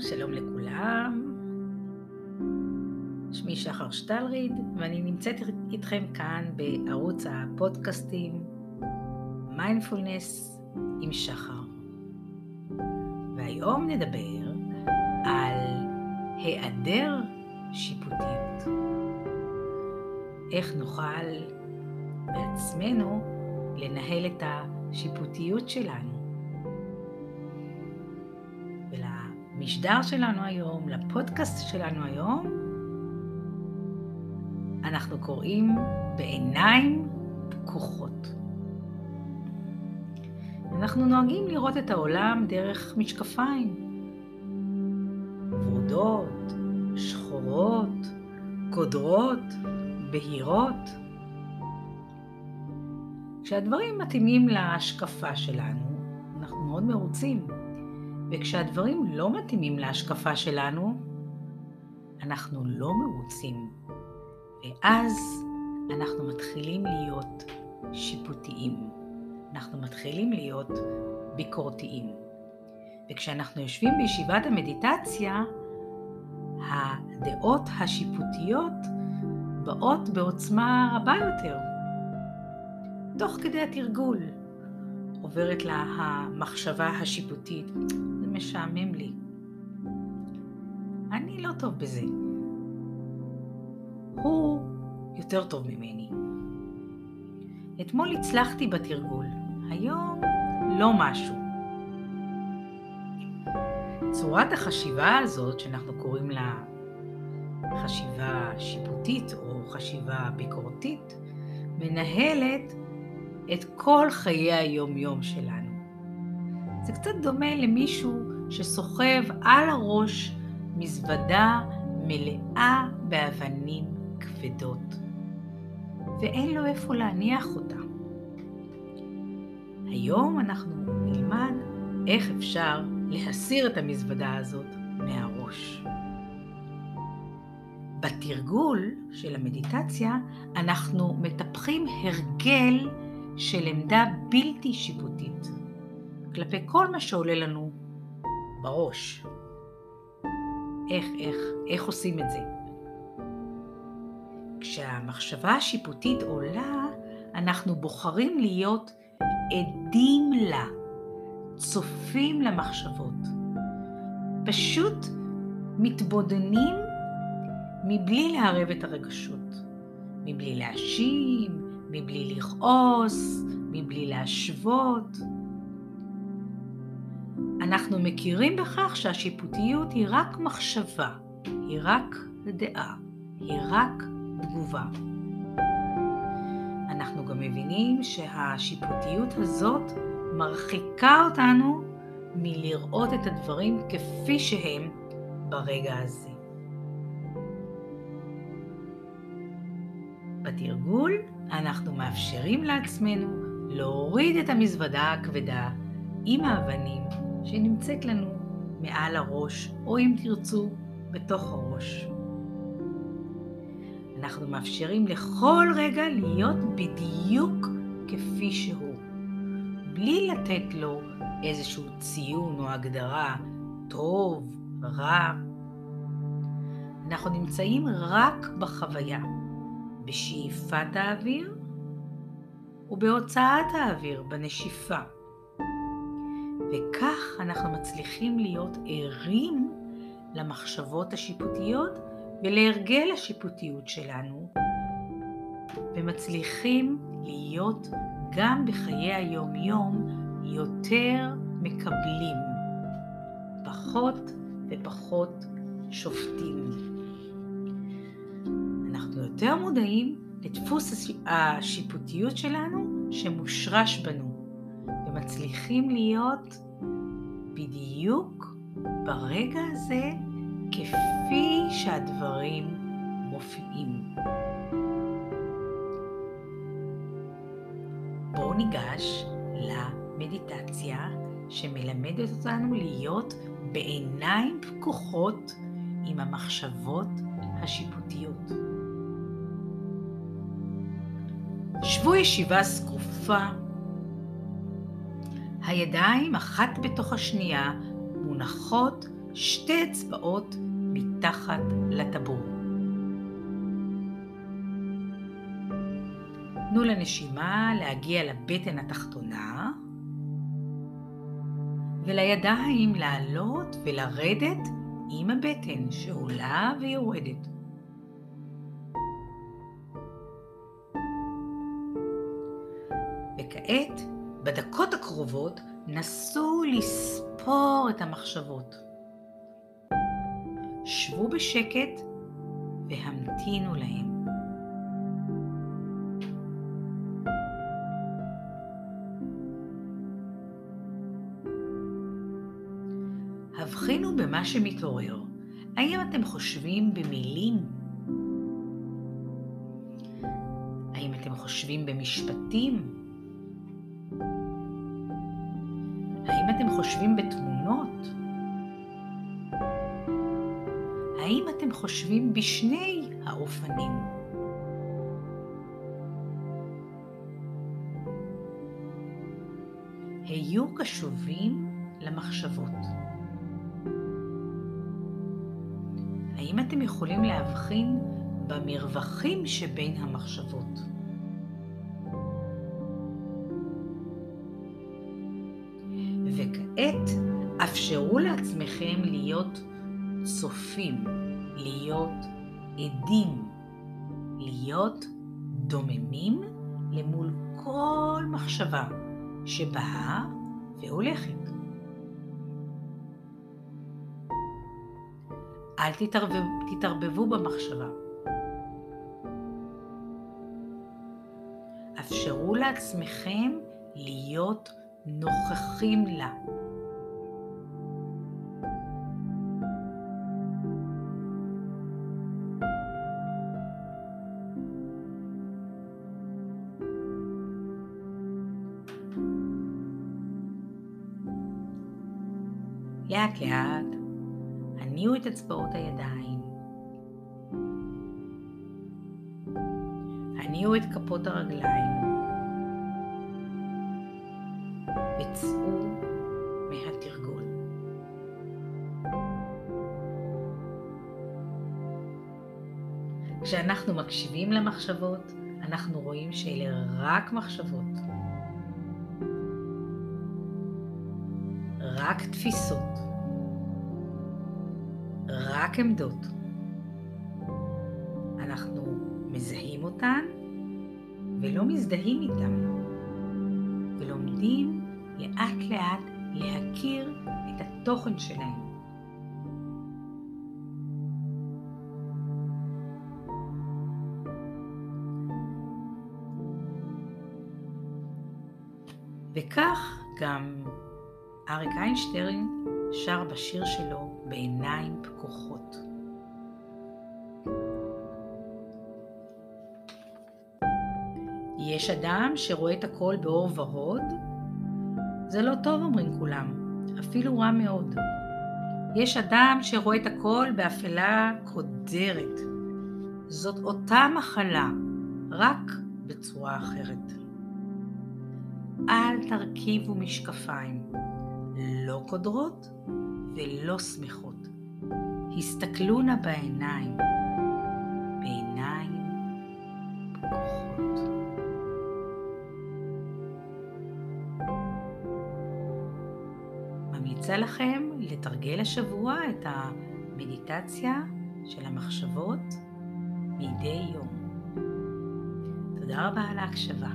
שלום לכולם. שמי שחר שטלריד, ואני נמצאת איתכם כאן בערוץ הפודקאסטים מיינדפולנס עם שחר. והיום נדבר על היעדר שיפוטיות. איך נוכל בעצמנו לנהל את השיפוטיות שלנו. למשדר שלנו היום, לפודקאסט שלנו היום, אנחנו קוראים בעיניים פקוחות. אנחנו נוהגים לראות את העולם דרך משקפיים. ורודות, שחורות, קודרות, בהירות. כשהדברים מתאימים להשקפה שלנו, אנחנו מאוד מרוצים. וכשהדברים לא מתאימים להשקפה שלנו, אנחנו לא מרוצים. ואז אנחנו מתחילים להיות שיפוטיים. אנחנו מתחילים להיות ביקורתיים. וכשאנחנו יושבים בישיבת המדיטציה, הדעות השיפוטיות באות בעוצמה רבה יותר. תוך כדי התרגול עוברת לה המחשבה השיפוטית, משעמם לי. אני לא טוב בזה. הוא יותר טוב ממני. אתמול הצלחתי בתרגול, היום לא משהו. צורת החשיבה הזאת, שאנחנו קוראים לה חשיבה שיפוטית או חשיבה ביקורתית, מנהלת את כל חיי היום-יום שלנו. זה קצת דומה למישהו שסוחב על הראש מזוודה מלאה באבנים כבדות, ואין לו איפה להניח אותה. היום אנחנו נלמד איך אפשר להסיר את המזוודה הזאת מהראש. בתרגול של המדיטציה אנחנו מטפחים הרגל של עמדה בלתי שיפוטית. כלפי כל מה שעולה לנו בראש. איך, איך, איך עושים את זה? כשהמחשבה השיפוטית עולה, אנחנו בוחרים להיות עדים לה, צופים למחשבות. פשוט מתבודנים מבלי לערב את הרגשות, מבלי להאשים, מבלי לכעוס, מבלי להשוות. אנחנו מכירים בכך שהשיפוטיות היא רק מחשבה, היא רק דעה, היא רק תגובה. אנחנו גם מבינים שהשיפוטיות הזאת מרחיקה אותנו מלראות את הדברים כפי שהם ברגע הזה. בתרגול אנחנו מאפשרים לעצמנו להוריד את המזוודה הכבדה עם האבנים שנמצאת לנו מעל הראש, או אם תרצו, בתוך הראש. אנחנו מאפשרים לכל רגע להיות בדיוק כפי שהוא, בלי לתת לו איזשהו ציון או הגדרה טוב, רע. אנחנו נמצאים רק בחוויה, בשאיפת האוויר ובהוצאת האוויר, בנשיפה. וכך אנחנו מצליחים להיות ערים למחשבות השיפוטיות ולהרגל השיפוטיות שלנו, ומצליחים להיות גם בחיי היום-יום יותר מקבלים, פחות ופחות שופטים. אנחנו יותר מודעים לדפוס השיפוטיות שלנו שמושרש בנו. ומצליחים להיות בדיוק ברגע הזה כפי שהדברים מופיעים. בואו ניגש למדיטציה שמלמדת אותנו להיות בעיניים פקוחות עם המחשבות השיפוטיות. שבו ישיבה זקופה הידיים אחת בתוך השנייה מונחות שתי אצבעות מתחת לטבור. תנו לנשימה להגיע לבטן התחתונה ולידיים לעלות ולרדת עם הבטן שעולה ויורדת. וכעת, בדקות הקרובות, נסו לספור את המחשבות. שבו בשקט והמתינו להם. הבחינו במה שמתעורר. האם אתם חושבים במילים? האם אתם חושבים במשפטים? האם אתם חושבים בתמונות? האם אתם חושבים בשני האופנים? היו קשובים למחשבות. האם אתם יכולים להבחין במרווחים שבין המחשבות? וכעת אפשרו לעצמכם להיות צופים, להיות עדים, להיות דוממים למול כל מחשבה שבאה והולכת. אל תתערבב, תתערבבו במחשבה. אפשרו לעצמכם להיות נוכחים לה. לאט לאט הניעו את אצבעות הידיים. הניעו את כפות הרגליים. וצאו מהתרגול. כשאנחנו מקשיבים למחשבות, אנחנו רואים שאלה רק מחשבות. רק תפיסות. רק עמדות. אנחנו מזהים אותן ולא מזדהים איתן, ולומדים לאט לאט להכיר את התוכן שלהם. וכך גם אריק איינשטרן שר בשיר שלו בעיניים פקוחות. יש אדם שרואה את הכל באור ורוד? זה לא טוב, אומרים כולם, אפילו רע מאוד. יש אדם שרואה את הכל באפלה קודרת. זאת אותה מחלה, רק בצורה אחרת. אל תרכיבו משקפיים, לא קודרות ולא שמחות. הסתכלו נא בעיניים, בעיניים פקוחות. ממליצה לכם לתרגל השבוע את המדיטציה של המחשבות מדי יום. תודה רבה על ההקשבה.